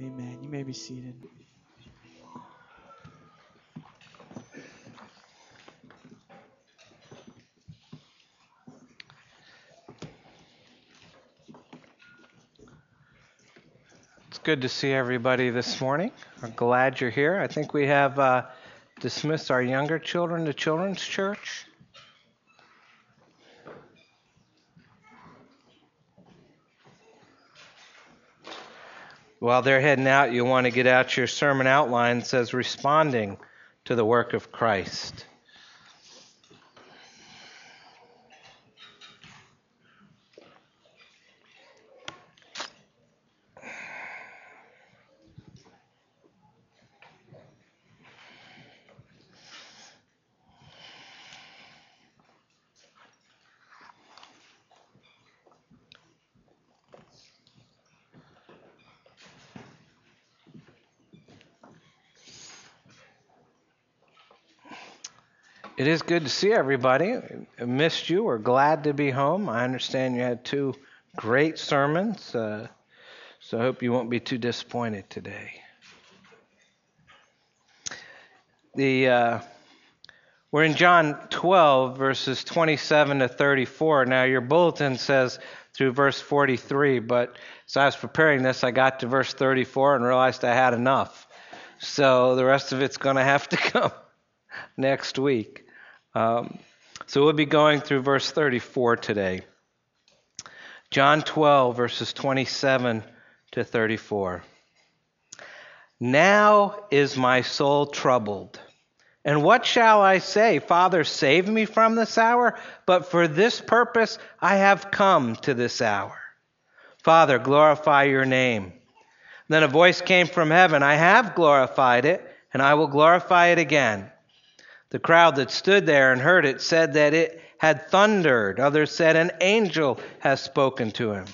Amen. You may be seated. It's good to see everybody this morning. I'm glad you're here. I think we have uh, dismissed our younger children to Children's Church. While they're heading out, you want to get out your sermon outline. It says responding to the work of Christ. It is good to see everybody. I missed you. We're glad to be home. I understand you had two great sermons, uh, so I hope you won't be too disappointed today. The uh, we're in John 12 verses 27 to 34. Now your bulletin says through verse 43, but as I was preparing this, I got to verse 34 and realized I had enough. So the rest of it's going to have to come next week. Um, so we'll be going through verse 34 today. John 12, verses 27 to 34. Now is my soul troubled. And what shall I say? Father, save me from this hour? But for this purpose I have come to this hour. Father, glorify your name. Then a voice came from heaven I have glorified it, and I will glorify it again. The crowd that stood there and heard it said that it had thundered. Others said, An angel has spoken to him.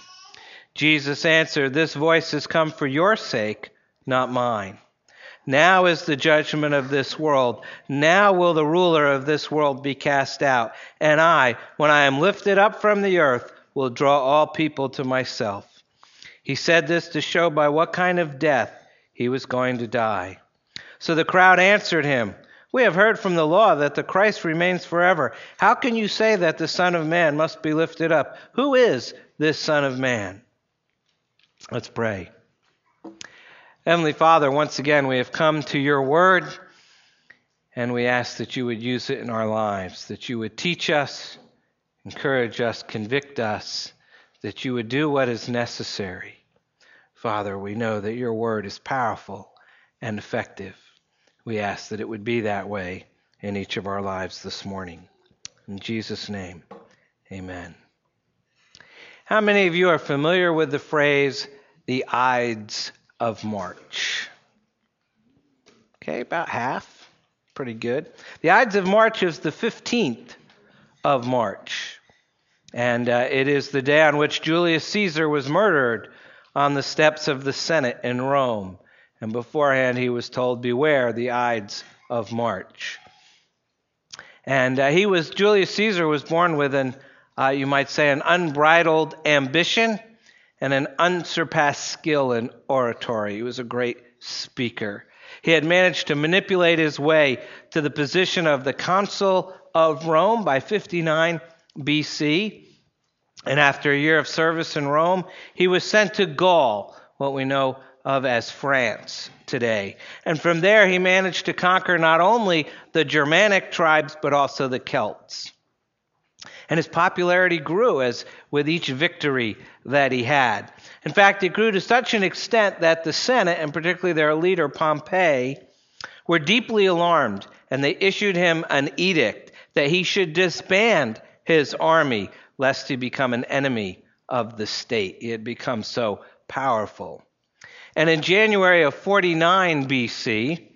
Jesus answered, This voice has come for your sake, not mine. Now is the judgment of this world. Now will the ruler of this world be cast out. And I, when I am lifted up from the earth, will draw all people to myself. He said this to show by what kind of death he was going to die. So the crowd answered him, we have heard from the law that the Christ remains forever. How can you say that the Son of Man must be lifted up? Who is this Son of Man? Let's pray. Heavenly Father, once again, we have come to your word, and we ask that you would use it in our lives, that you would teach us, encourage us, convict us, that you would do what is necessary. Father, we know that your word is powerful and effective. We ask that it would be that way in each of our lives this morning. In Jesus' name, amen. How many of you are familiar with the phrase, the Ides of March? Okay, about half. Pretty good. The Ides of March is the 15th of March. And uh, it is the day on which Julius Caesar was murdered on the steps of the Senate in Rome. And beforehand, he was told, Beware the Ides of March. And uh, he was, Julius Caesar was born with an, uh, you might say, an unbridled ambition and an unsurpassed skill in oratory. He was a great speaker. He had managed to manipulate his way to the position of the consul of Rome by 59 BC. And after a year of service in Rome, he was sent to Gaul, what we know of as France today. And from there, he managed to conquer not only the Germanic tribes, but also the Celts. And his popularity grew as with each victory that he had. In fact, it grew to such an extent that the Senate, and particularly their leader Pompey, were deeply alarmed, and they issued him an edict that he should disband his army, lest he become an enemy of the state. He had become so powerful. And in January of 49 BC,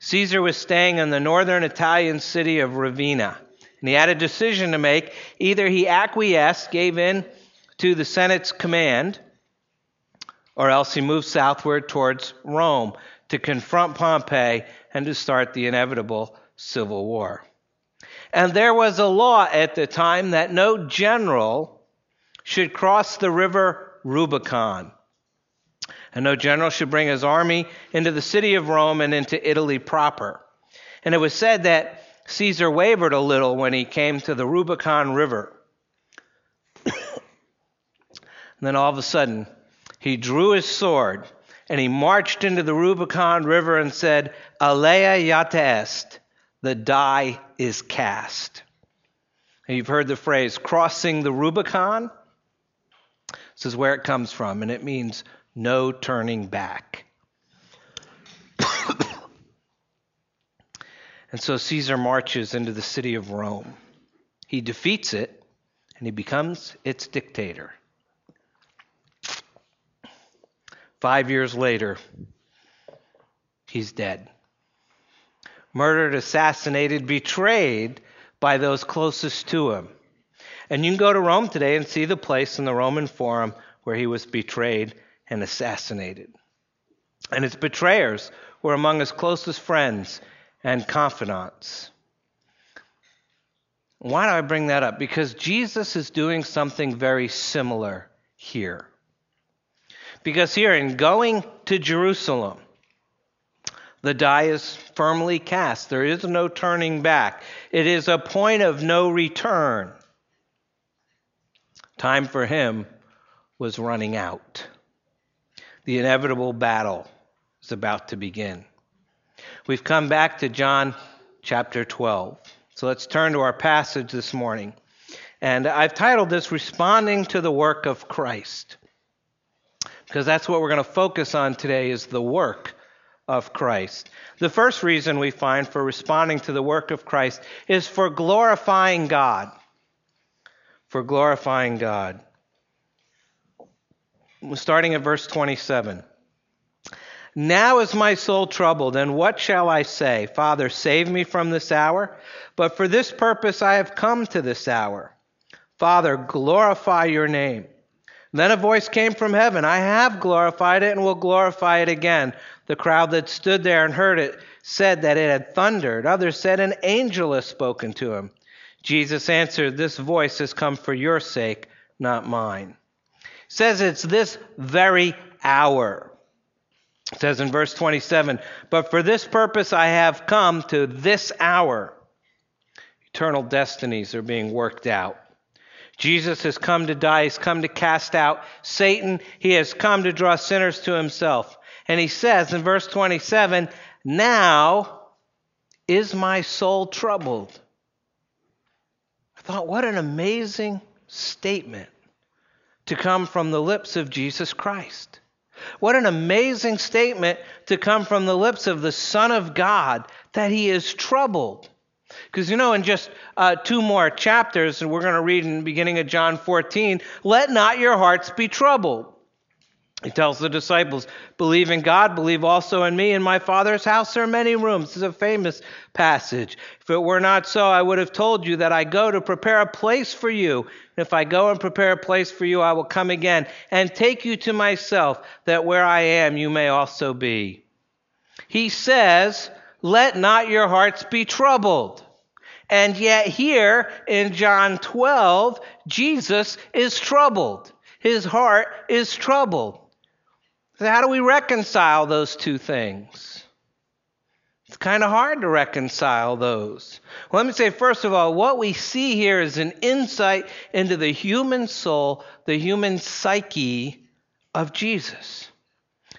Caesar was staying in the northern Italian city of Ravenna. And he had a decision to make. Either he acquiesced, gave in to the Senate's command, or else he moved southward towards Rome to confront Pompey and to start the inevitable civil war. And there was a law at the time that no general should cross the river Rubicon And no general should bring his army into the city of Rome and into Italy proper. And it was said that Caesar wavered a little when he came to the Rubicon River. then all of a sudden, he drew his sword and he marched into the Rubicon River and said, Alea iacta est, the die is cast. And you've heard the phrase crossing the Rubicon. This is where it comes from, and it means no turning back. and so Caesar marches into the city of Rome. He defeats it, and he becomes its dictator. Five years later, he's dead. Murdered, assassinated, betrayed by those closest to him. And you can go to Rome today and see the place in the Roman Forum where he was betrayed and assassinated. And his betrayers were among his closest friends and confidants. Why do I bring that up? Because Jesus is doing something very similar here. Because here, in going to Jerusalem, the die is firmly cast. There is no turning back. It is a point of no return. Time for him was running out. The inevitable battle is about to begin. We've come back to John chapter 12. So let's turn to our passage this morning. And I've titled this Responding to the Work of Christ. Because that's what we're going to focus on today is the work of Christ. The first reason we find for responding to the work of Christ is for glorifying God. For glorifying God starting at verse 27. Now is my soul troubled, and what shall I say? Father, save me from this hour. But for this purpose I have come to this hour. Father, glorify your name. Then a voice came from heaven I have glorified it and will glorify it again. The crowd that stood there and heard it said that it had thundered. Others said an angel has spoken to him. Jesus answered, This voice has come for your sake, not mine says it's this very hour. It says in verse 27, But for this purpose I have come to this hour. Eternal destinies are being worked out. Jesus has come to die. He's come to cast out Satan. He has come to draw sinners to himself. And he says in verse 27, Now is my soul troubled. I thought, what an amazing statement to come from the lips of Jesus Christ. What an amazing statement to come from the lips of the Son of God that he is troubled. Because you know, in just uh, two more chapters, and we're going to read in the beginning of John 14, let not your hearts be troubled. He tells the disciples, Believe in God, believe also in me. In my Father's house there are many rooms. This is a famous passage. If it were not so, I would have told you that I go to prepare a place for you. And if I go and prepare a place for you, I will come again and take you to myself, that where I am, you may also be. He says, Let not your hearts be troubled. And yet, here in John 12, Jesus is troubled. His heart is troubled. So, how do we reconcile those two things? It's kind of hard to reconcile those. Well, let me say, first of all, what we see here is an insight into the human soul, the human psyche of Jesus.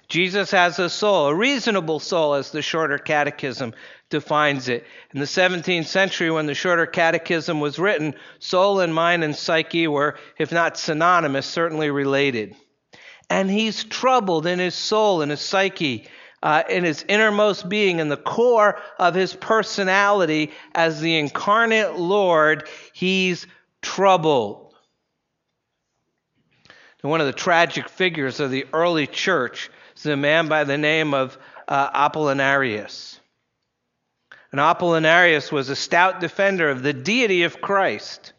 Jesus has a soul, a reasonable soul, as the Shorter Catechism defines it. In the 17th century, when the Shorter Catechism was written, soul and mind and psyche were, if not synonymous, certainly related and he's troubled in his soul, in his psyche, uh, in his innermost being, in the core of his personality as the incarnate Lord, he's troubled. And one of the tragic figures of the early church is a man by the name of uh, Apollinarius. And Apollinarius was a stout defender of the deity of Christ.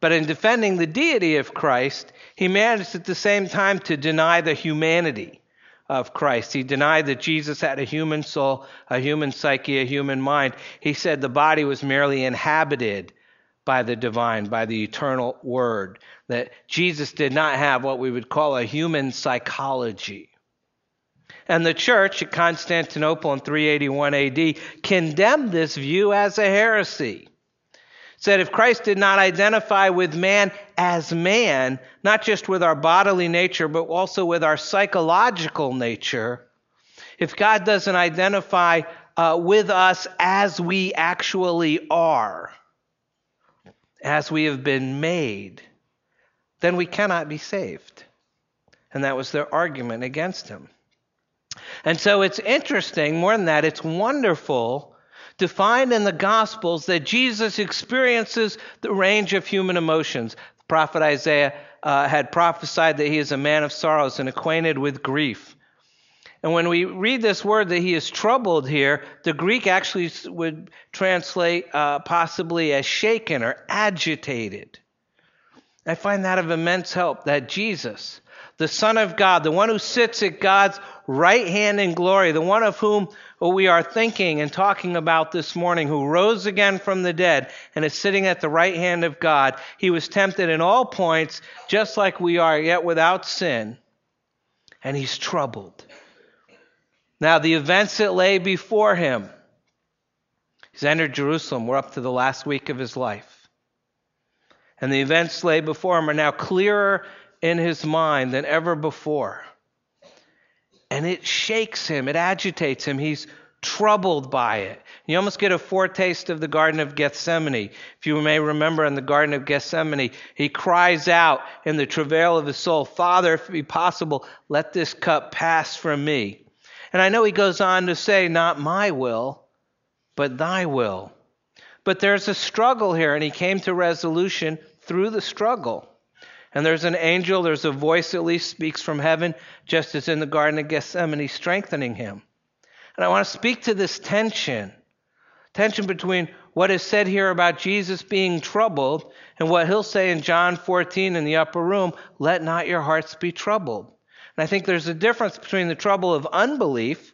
But in defending the deity of Christ, he managed at the same time to deny the humanity of Christ. He denied that Jesus had a human soul, a human psyche, a human mind. He said the body was merely inhabited by the divine, by the eternal word, that Jesus did not have what we would call a human psychology. And the church at Constantinople in 381 AD condemned this view as a heresy. Said if Christ did not identify with man as man, not just with our bodily nature, but also with our psychological nature, if God doesn't identify uh, with us as we actually are, as we have been made, then we cannot be saved. And that was their argument against him. And so it's interesting, more than that, it's wonderful to find in the Gospels that Jesus experiences the range of human emotions. The prophet Isaiah uh, had prophesied that he is a man of sorrows and acquainted with grief. And when we read this word that he is troubled here, the Greek actually would translate uh, possibly as shaken or agitated. I find that of immense help that Jesus, the Son of God, the one who sits at God's right hand in glory, the one of whom we are thinking and talking about this morning, who rose again from the dead and is sitting at the right hand of God, he was tempted in all points, just like we are, yet without sin. And he's troubled. Now, the events that lay before him, he's entered Jerusalem. We're up to the last week of his life. And the events lay before him are now clearer in his mind than ever before. And it shakes him, it agitates him. He's troubled by it. You almost get a foretaste of the Garden of Gethsemane. If you may remember in the Garden of Gethsemane, he cries out in the travail of his soul, Father, if it be possible, let this cup pass from me. And I know he goes on to say, Not my will, but thy will. But there's a struggle here, and he came to resolution through the struggle. And there's an angel, there's a voice at least speaks from heaven, just as in the Garden of Gethsemane, strengthening him. And I want to speak to this tension tension between what is said here about Jesus being troubled and what he'll say in John 14 in the upper room let not your hearts be troubled. And I think there's a difference between the trouble of unbelief,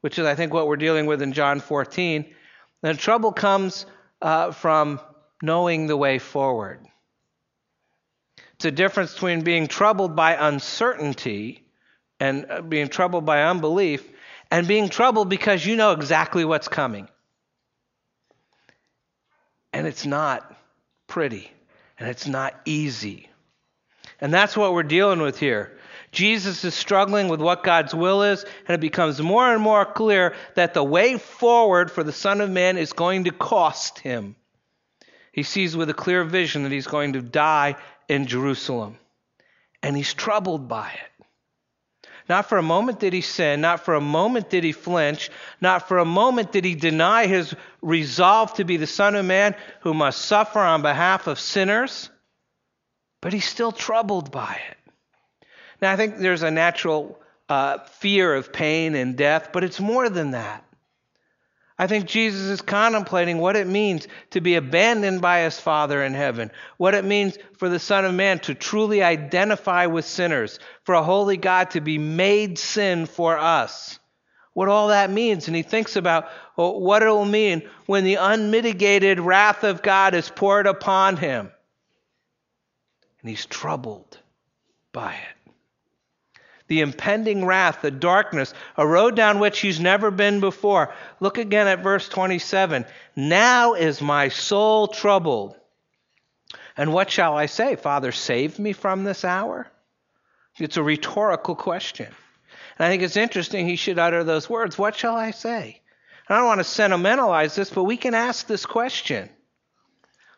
which is, I think, what we're dealing with in John 14, and the trouble comes uh, from knowing the way forward. It's a difference between being troubled by uncertainty and uh, being troubled by unbelief and being troubled because you know exactly what's coming. And it's not pretty and it's not easy. And that's what we're dealing with here. Jesus is struggling with what God's will is, and it becomes more and more clear that the way forward for the Son of Man is going to cost him. He sees with a clear vision that he's going to die in Jerusalem. And he's troubled by it. Not for a moment did he sin. Not for a moment did he flinch. Not for a moment did he deny his resolve to be the Son of Man who must suffer on behalf of sinners. But he's still troubled by it. Now, I think there's a natural uh, fear of pain and death, but it's more than that. I think Jesus is contemplating what it means to be abandoned by his Father in heaven, what it means for the Son of Man to truly identify with sinners, for a holy God to be made sin for us, what all that means. And he thinks about oh, what it will mean when the unmitigated wrath of God is poured upon him. And he's troubled by it the impending wrath, the darkness, a road down which he's never been before. Look again at verse 27. Now is my soul troubled. And what shall I say? Father, save me from this hour? It's a rhetorical question. And I think it's interesting he should utter those words. What shall I say? And I don't want to sentimentalize this, but we can ask this question.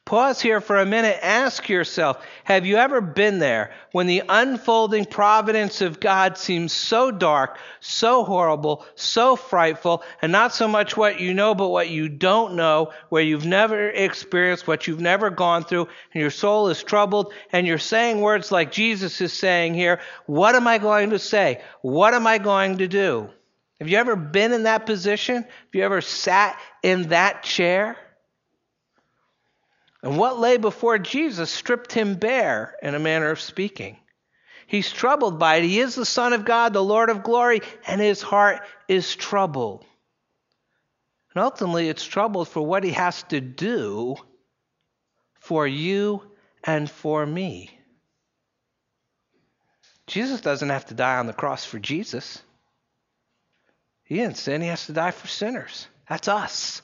Pause here for a minute. Ask yourself Have you ever been there when the unfolding providence of God seems so dark, so horrible, so frightful, and not so much what you know, but what you don't know, where you've never experienced, what you've never gone through, and your soul is troubled, and you're saying words like Jesus is saying here What am I going to say? What am I going to do? Have you ever been in that position? Have you ever sat in that chair? And what lay before Jesus stripped him bare, in a manner of speaking. He's troubled by it. He is the Son of God, the Lord of glory, and his heart is troubled. And ultimately, it's troubled for what he has to do for you and for me. Jesus doesn't have to die on the cross for Jesus. He didn't sin, he has to die for sinners. That's us.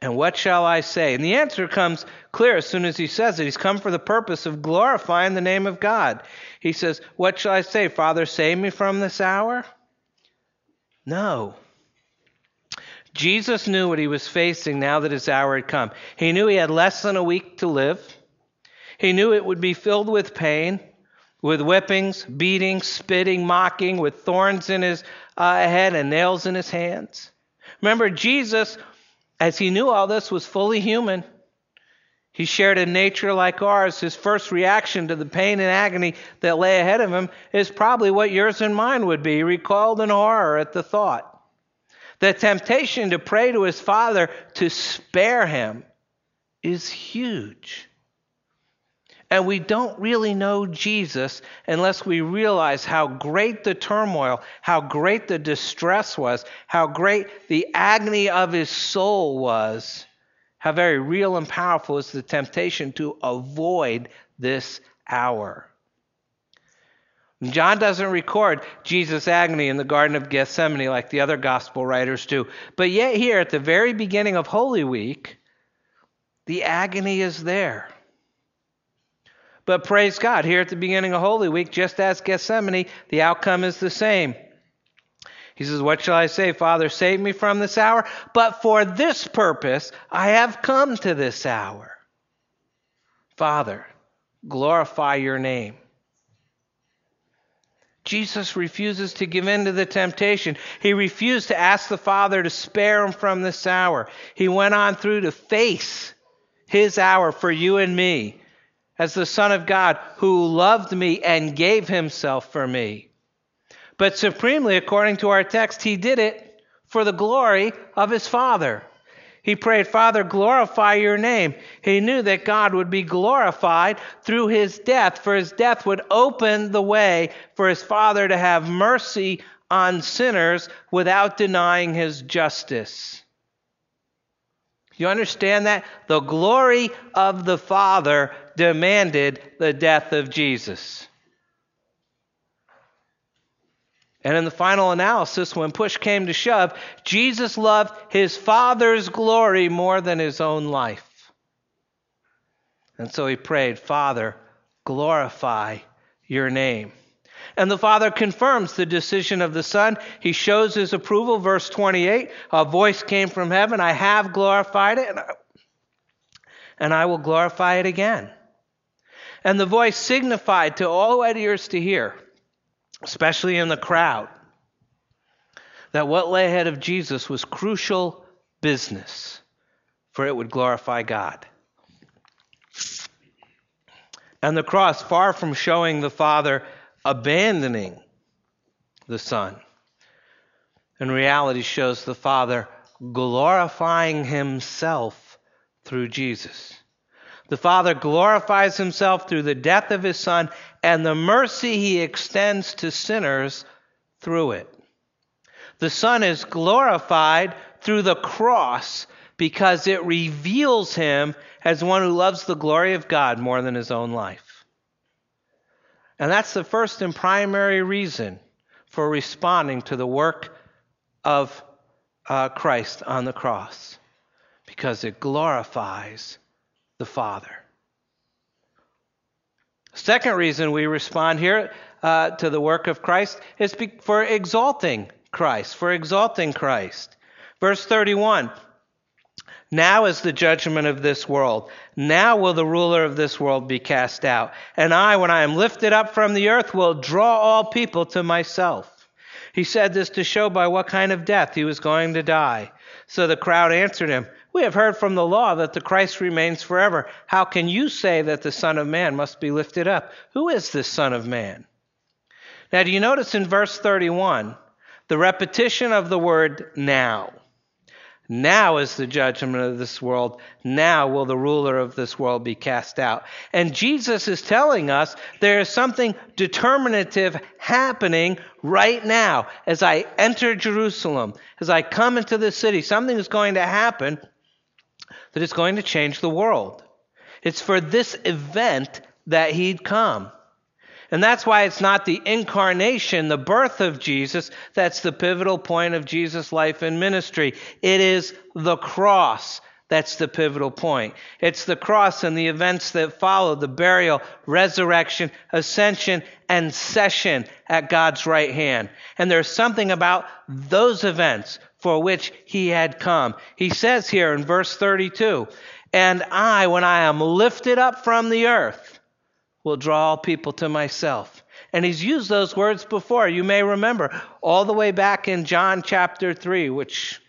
And what shall I say? And the answer comes clear as soon as he says it. He's come for the purpose of glorifying the name of God. He says, What shall I say? Father, save me from this hour? No. Jesus knew what he was facing now that his hour had come. He knew he had less than a week to live. He knew it would be filled with pain, with whippings, beatings, spitting, mocking, with thorns in his uh, head and nails in his hands. Remember, Jesus as he knew all this, was fully human. He shared a nature like ours. His first reaction to the pain and agony that lay ahead of him is probably what yours and mine would be, recoiled in horror at the thought. The temptation to pray to his Father to spare him is huge. And we don't really know Jesus unless we realize how great the turmoil, how great the distress was, how great the agony of his soul was, how very real and powerful is the temptation to avoid this hour. John doesn't record Jesus' agony in the Garden of Gethsemane like the other gospel writers do. But yet, here at the very beginning of Holy Week, the agony is there. But praise God, here at the beginning of Holy Week, just as Gethsemane, the outcome is the same. He says, What shall I say? Father, save me from this hour. But for this purpose I have come to this hour. Father, glorify your name. Jesus refuses to give in to the temptation. He refused to ask the Father to spare him from this hour. He went on through to face his hour for you and me as the Son of God who loved me and gave himself for me. But supremely, according to our text, he did it for the glory of his Father. He prayed, Father, glorify your name. He knew that God would be glorified through his death, for his death would open the way for his Father to have mercy on sinners without denying his justice. You understand that? The glory of the Father demanded the death of Jesus. And in the final analysis, when push came to shove, Jesus loved his Father's glory more than his own life. And so he prayed, Father, glorify your name. And the Father confirms the decision of the Son. He shows his approval. Verse 28 A voice came from heaven I have glorified it, and I, will glorify it again. And the voice signified to all who had ears to hear, especially in the crowd, that what lay ahead of Jesus was crucial business, for it would glorify God. And the cross, far from showing the Father abandoning the Son, in reality shows the Father glorifying Himself through Jesus. The Father glorifies himself through the death of his Son and the mercy he extends to sinners through it. The Son is glorified through the cross because it reveals him as one who loves the glory of God more than his own life. And that's the first and primary reason for responding to the work of uh, Christ on the cross because it glorifies the Father. Second reason we respond here uh, to the work of Christ is for exalting Christ, for exalting Christ. Verse 31 Now is the judgment of this world. Now will the ruler of this world be cast out. And I, when I am lifted up from the earth, will draw all people to myself. He said this to show by what kind of death he was going to die. So the crowd answered him, we have heard from the law that the Christ remains forever. How can you say that the Son of Man must be lifted up? Who is this Son of Man? Now, do you notice in verse 31 the repetition of the word now? Now is the judgment of this world. Now will the ruler of this world be cast out. And Jesus is telling us there is something determinative happening right now. As I enter Jerusalem, as I come into the city, something is going to happen that is going to change the world. It's for this event that he'd come. And that's why it's not the incarnation, the birth of Jesus, that's the pivotal point of Jesus' life and ministry. It is the cross that's the pivotal point. It's the cross and the events that follow the burial, resurrection, ascension, and session at God's right hand. And there's something about those events for which he had come. He says here in verse 32 And I, when I am lifted up from the earth, will draw all people to myself. And he's used those words before. You may remember all the way back in John chapter 3, which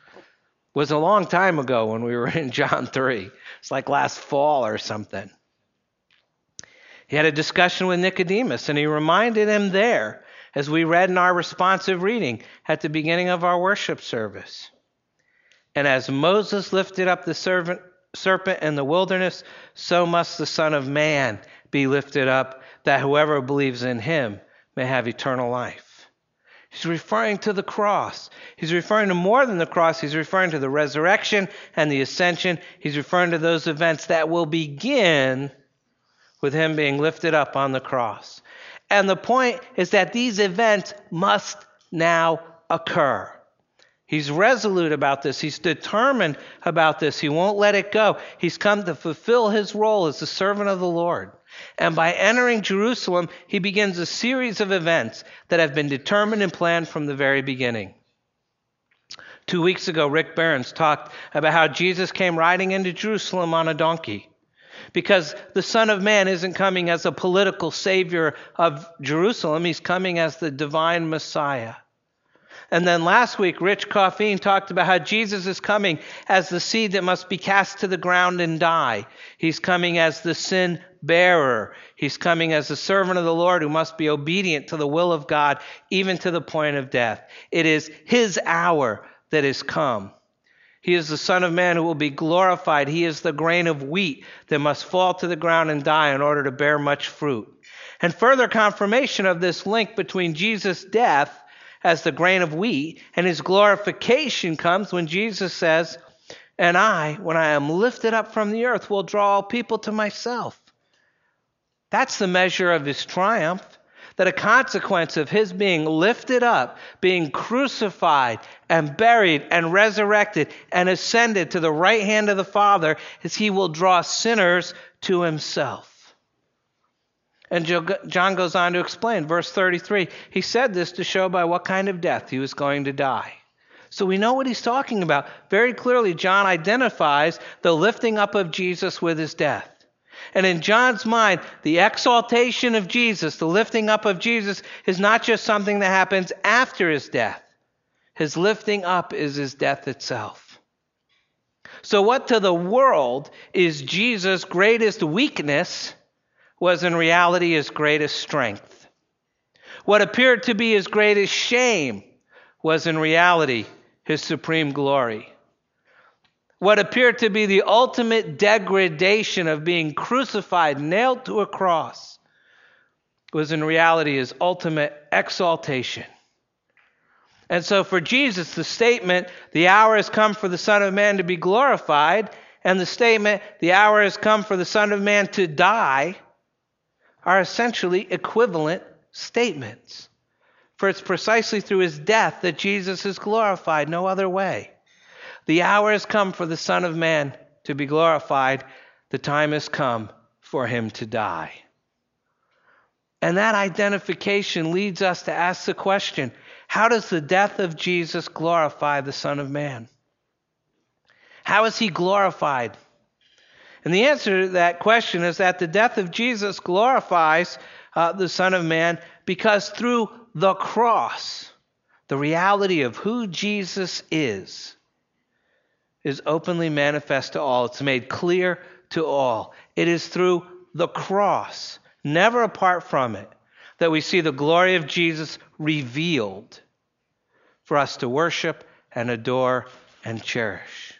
was a long time ago when we were in John 3. It's like last fall or something. He had a discussion with Nicodemus, and he reminded him there, as we read in our responsive reading at the beginning of our worship service. And as Moses lifted up the servant, serpent in the wilderness, so must the Son of Man be lifted up, that whoever believes in him may have eternal life. He's referring to the cross. He's referring to more than the cross. He's referring to the resurrection and the ascension. He's referring to those events that will begin with him being lifted up on the cross. And the point is that these events must now occur. He's resolute about this. He's determined about this. He won't let it go. He's come to fulfill his role as the servant of the Lord. And by entering Jerusalem, he begins a series of events that have been determined and planned from the very beginning. Two weeks ago, Rick Barons talked about how Jesus came riding into Jerusalem on a donkey. Because the Son of Man isn't coming as a political savior of Jerusalem, he's coming as the divine Messiah. And then last week, Rich Coffeen talked about how Jesus is coming as the seed that must be cast to the ground and die. He's coming as the sin bearer. He's coming as the servant of the Lord who must be obedient to the will of God, even to the point of death. It is his hour that is come. He is the Son of Man who will be glorified. He is the grain of wheat that must fall to the ground and die in order to bear much fruit. And further confirmation of this link between Jesus' death as the grain of wheat, and his glorification comes when Jesus says, And I, when I am lifted up from the earth, will draw all people to myself. That's the measure of his triumph. That a consequence of his being lifted up, being crucified and buried and resurrected and ascended to the right hand of the Father is he will draw sinners to himself. And John goes on to explain, verse 33, he said this to show by what kind of death he was going to die. So we know what he's talking about. Very clearly, John identifies the lifting up of Jesus with his death. And in John's mind, the exaltation of Jesus, the lifting up of Jesus, is not just something that happens after his death. His lifting up is his death itself. So, what to the world is Jesus' greatest weakness? was in reality his greatest strength. What appeared to be his greatest shame was in reality his supreme glory. What appeared to be the ultimate degradation of being crucified, nailed to a cross, was in reality his ultimate exaltation. And so for Jesus, the statement, the hour has come for the Son of Man to be glorified, and the statement, the hour has come for the Son of Man to die, are essentially equivalent statements. For it's precisely through his death that Jesus is glorified, no other way. The hour has come for the Son of Man to be glorified. The time has come for him to die. And that identification leads us to ask the question how does the death of Jesus glorify the Son of Man? How is he glorified? And the answer to that question is that the death of Jesus glorifies uh, the Son of Man because through the cross, the reality of who Jesus is is openly manifest to all. It's made clear to all. It is through the cross, never apart from it, that we see the glory of Jesus revealed for us to worship and adore and cherish.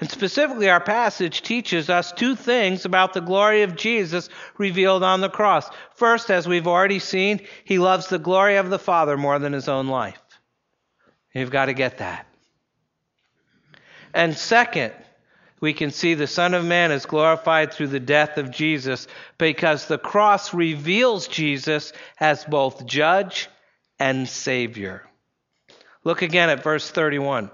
And specifically, our passage teaches us two things about the glory of Jesus revealed on the cross. First, as we've already seen, he loves the glory of the Father more than his own life. You've got to get that. And second, we can see the Son of Man is glorified through the death of Jesus because the cross reveals Jesus as both judge and Savior. Look again at verse 31.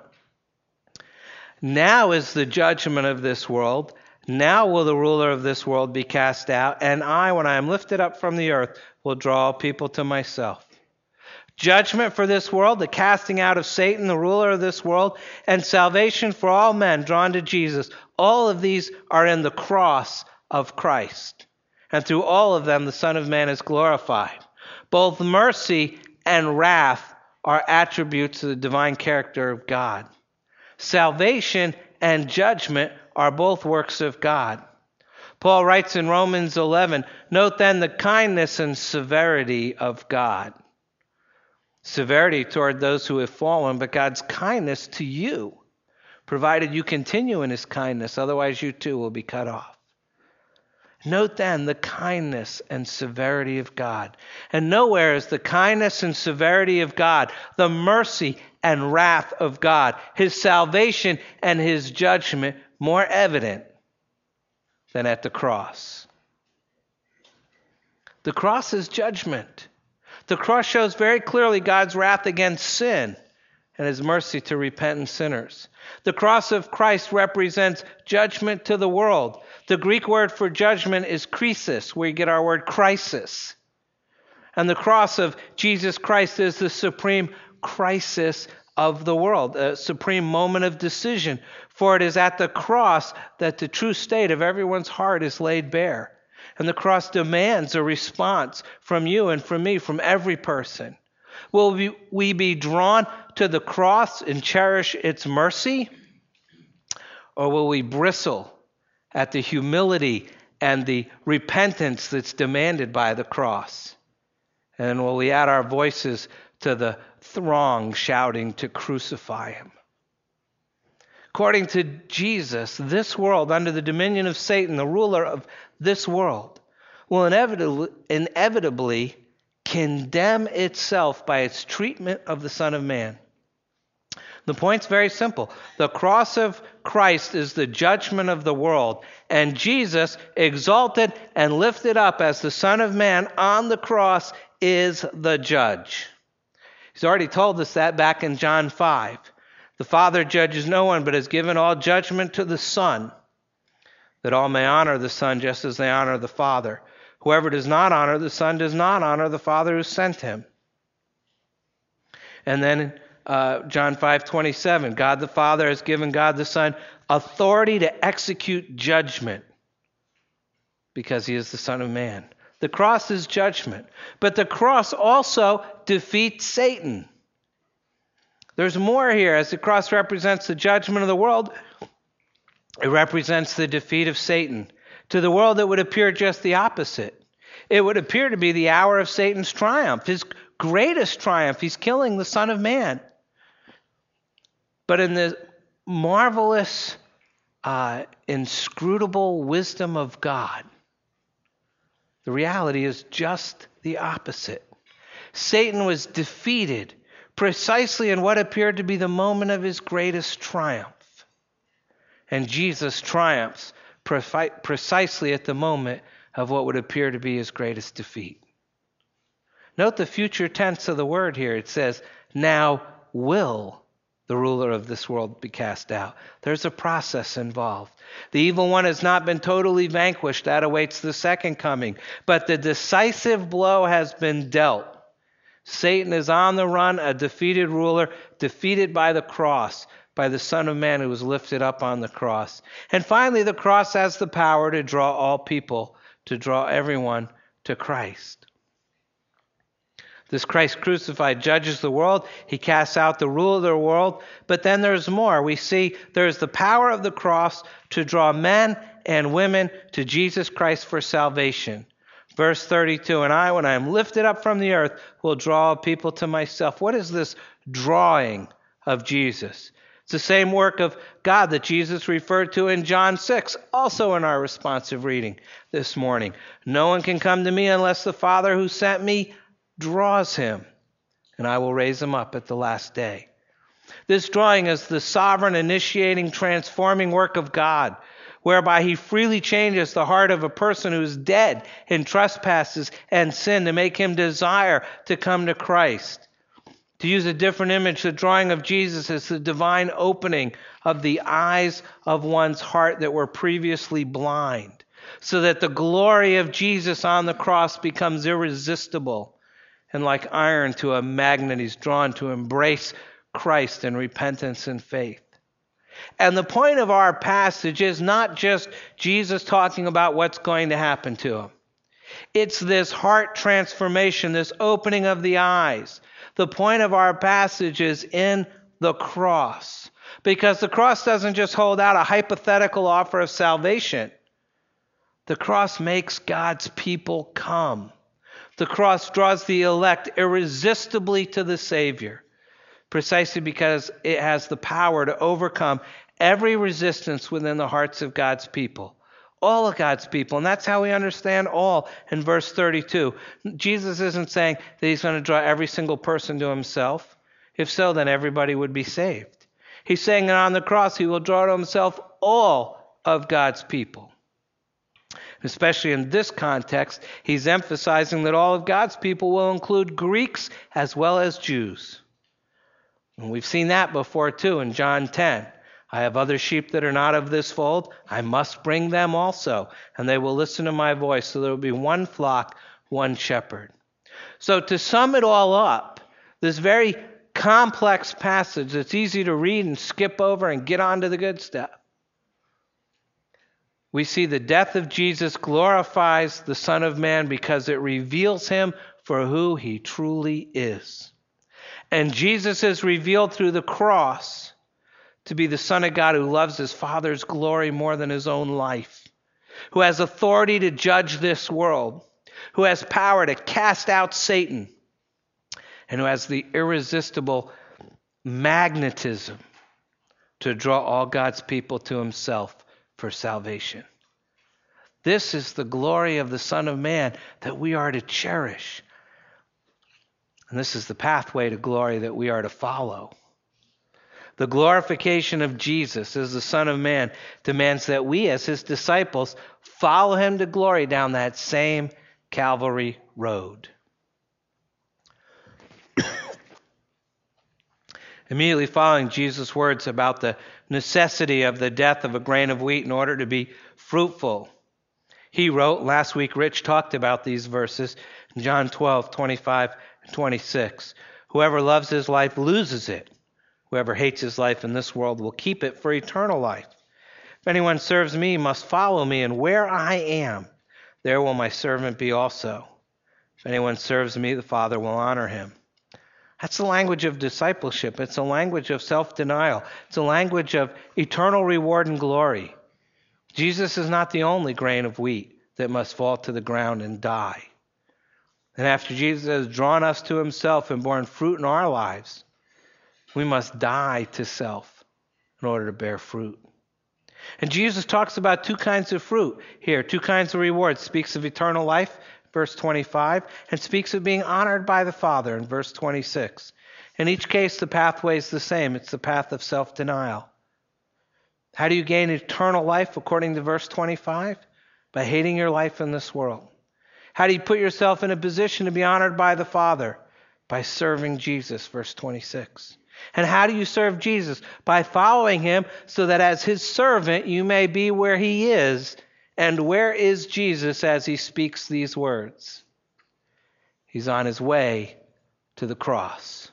Now is the judgment of this world. Now will the ruler of this world be cast out, and I, when I am lifted up from the earth, will draw people to myself. Judgment for this world, the casting out of Satan, the ruler of this world, and salvation for all men drawn to Jesus. All of these are in the cross of Christ. And through all of them, the Son of Man is glorified. Both mercy and wrath are attributes of the divine character of God. Salvation and judgment are both works of God. Paul writes in Romans 11 Note then the kindness and severity of God. Severity toward those who have fallen, but God's kindness to you, provided you continue in his kindness, otherwise you too will be cut off. Note then the kindness and severity of God. And nowhere is the kindness and severity of God, the mercy and wrath of God, his salvation and his judgment more evident than at the cross. The cross is judgment. The cross shows very clearly God's wrath against sin and his mercy to repentant sinners. The cross of Christ represents judgment to the world. The Greek word for judgment is krisis, where you get our word crisis. And the cross of Jesus Christ is the supreme crisis of the world, a supreme moment of decision. For it is at the cross that the true state of everyone's heart is laid bare. And the cross demands a response from you and from me, from every person. Will we be drawn to the cross and cherish its mercy? Or will we bristle at the humility and the repentance that's demanded by the cross? And will we add our voices to the throng shouting to crucify him. According to Jesus, this world, under the dominion of Satan, the ruler of this world, will inevitably, inevitably condemn itself by its treatment of the Son of Man. The point's very simple. The cross of Christ is the judgment of the world, and Jesus, exalted and lifted up as the Son of Man on the cross, is the judge. He's already told us that back in John 5. The Father judges no one, but has given all judgment to the Son, that all may honor the Son just as they honor the Father. Whoever does not honor the Son does not honor the Father who sent him. And then uh, John 5:27, God the Father has given God the Son authority to execute judgment because he is the Son of Man. The cross is judgment. But the cross also defeats Satan. There's more here. As the cross represents the judgment of the world, it represents the defeat of Satan. To the world, it would appear just the opposite. It would appear to be the hour of Satan's triumph, his greatest triumph. He's killing the Son of Man. But in the marvelous, uh, inscrutable wisdom of God, the reality is just the opposite. Satan was defeated precisely in what appeared to be the moment of his greatest triumph. And Jesus triumphs precisely at the moment of what would appear to be his greatest defeat. Note the future tense of the word here. It says, Now will the ruler of this world be cast out. There's a process involved. The evil one has not been totally vanquished. That awaits the second coming. But the decisive blow has been dealt. Satan is on the run, a defeated ruler, defeated by the cross, by the Son of Man who was lifted up on the cross. And finally, the cross has the power to draw all people, to draw everyone to Christ. This Christ crucified judges the world. He casts out the rule of the world. But then there's more. We see there's the power of the cross to draw men and women to Jesus Christ for salvation. Verse 32 And I, when I am lifted up from the earth, will draw people to myself. What is this drawing of Jesus? It's the same work of God that Jesus referred to in John 6, also in our responsive reading this morning. No one can come to me unless the Father who sent me draws him, and I will raise him up at the last day. This drawing is the sovereign, initiating, transforming work of God, whereby He freely changes the heart of a person who is dead in trespasses and sin to make him desire to come to Christ. To use a different image, the drawing of Jesus is the divine opening of the eyes of one's heart that were previously blind, so that the glory of Jesus on the cross becomes irresistible. And like iron to a magnet, he's drawn to embrace Christ in repentance and faith. And the point of our passage is not just Jesus talking about what's going to happen to him. It's this heart transformation, this opening of the eyes. The point of our passage is in the cross. Because the cross doesn't just hold out a hypothetical offer of salvation, the cross makes God's people come. The cross draws the elect irresistibly to the Savior, precisely because it has the power to overcome every resistance within the hearts of God's people. All of God's people. And that's how we understand all in verse 32. Jesus isn't saying that he's going to draw every single person to himself. If so, then everybody would be saved. He's saying that on the cross, he will draw to himself all of God's people. Especially in this context, he's emphasizing that all of God's people will include Greeks as well as Jews. And we've seen that before too in John 10. I have other sheep that are not of this fold. I must bring them also, and they will listen to my voice. So there will be one flock, one shepherd. So to sum it all up, this very complex passage that's easy to read and skip over and get on to the good stuff. We see the death of Jesus glorifies the Son of Man because it reveals him for who he truly is. And Jesus is revealed through the cross to be the Son of God who loves his Father's glory more than his own life, who has authority to judge this world, who has power to cast out Satan, and who has the irresistible magnetism to draw all God's people to himself for salvation. This is the glory of the Son of Man that we are to cherish. And this is the pathway to glory that we are to follow. The glorification of Jesus as the Son of Man demands that we, as his disciples, follow him to glory down that same Calvary road. Immediately following Jesus' words about the necessity of the death of a grain of wheat in order to be fruitful, he wrote, last week Rich talked about these verses, John 12, 25, and 26. Whoever loves his life loses it. Whoever hates his life in this world will keep it for eternal life. If anyone serves me, must follow me, and where I am, there will my servant be also. If anyone serves me, the Father will honor him. That's the language of discipleship. It's a language of self denial. It's a language of eternal reward and glory. Jesus is not the only grain of wheat that must fall to the ground and die. And after Jesus has drawn us to himself and borne fruit in our lives, we must die to self in order to bear fruit. And Jesus talks about two kinds of fruit here, two kinds of rewards. Speaks of eternal life verse 25, and speaks of being honored by the Father in verse 26. In each case, the pathway is the same it's the path of self denial. How do you gain eternal life according to verse 25? By hating your life in this world. How do you put yourself in a position to be honored by the Father? By serving Jesus, verse 26. And how do you serve Jesus? By following him so that as his servant you may be where he is and where is Jesus as he speaks these words? He's on his way to the cross.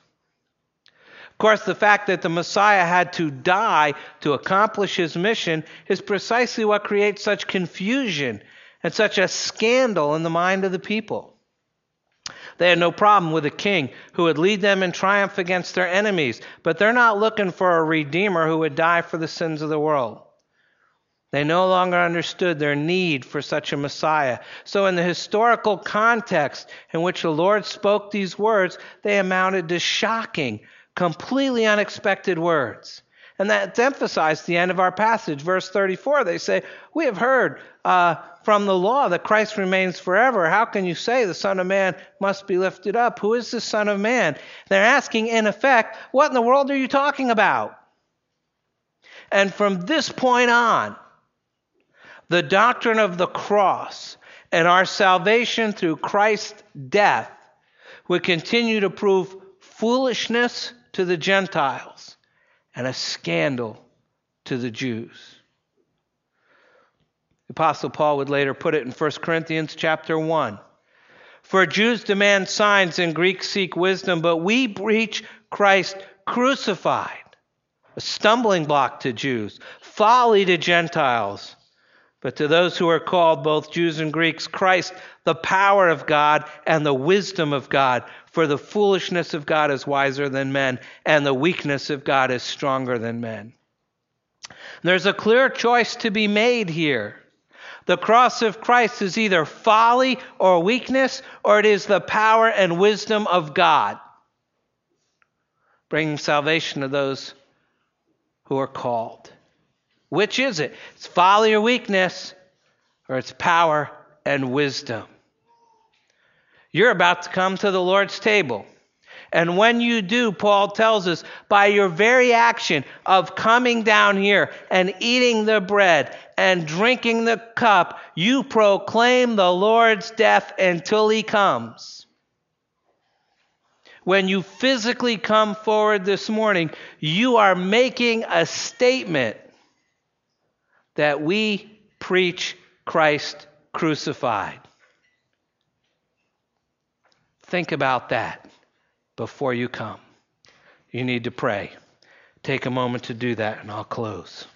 Of course, the fact that the Messiah had to die to accomplish his mission is precisely what creates such confusion and such a scandal in the mind of the people. They had no problem with a king who would lead them in triumph against their enemies, but they're not looking for a redeemer who would die for the sins of the world. They no longer understood their need for such a Messiah. So, in the historical context in which the Lord spoke these words, they amounted to shocking, completely unexpected words. And that's emphasized at the end of our passage, verse 34. They say, We have heard uh, from the law that Christ remains forever. How can you say the Son of Man must be lifted up? Who is the Son of Man? They're asking, in effect, What in the world are you talking about? And from this point on, the doctrine of the cross and our salvation through Christ's death would continue to prove foolishness to the Gentiles and a scandal to the Jews. The Apostle Paul would later put it in 1 Corinthians chapter 1. For Jews demand signs and Greeks seek wisdom, but we preach Christ crucified, a stumbling block to Jews, folly to Gentiles. But to those who are called, both Jews and Greeks, Christ, the power of God and the wisdom of God. For the foolishness of God is wiser than men, and the weakness of God is stronger than men. There's a clear choice to be made here. The cross of Christ is either folly or weakness, or it is the power and wisdom of God, bringing salvation to those who are called. Which is it? It's folly or weakness, or it's power and wisdom. You're about to come to the Lord's table. And when you do, Paul tells us, by your very action of coming down here and eating the bread and drinking the cup, you proclaim the Lord's death until he comes. When you physically come forward this morning, you are making a statement that we preach Christ crucified. Think about that before you come. You need to pray. Take a moment to do that, and I'll close.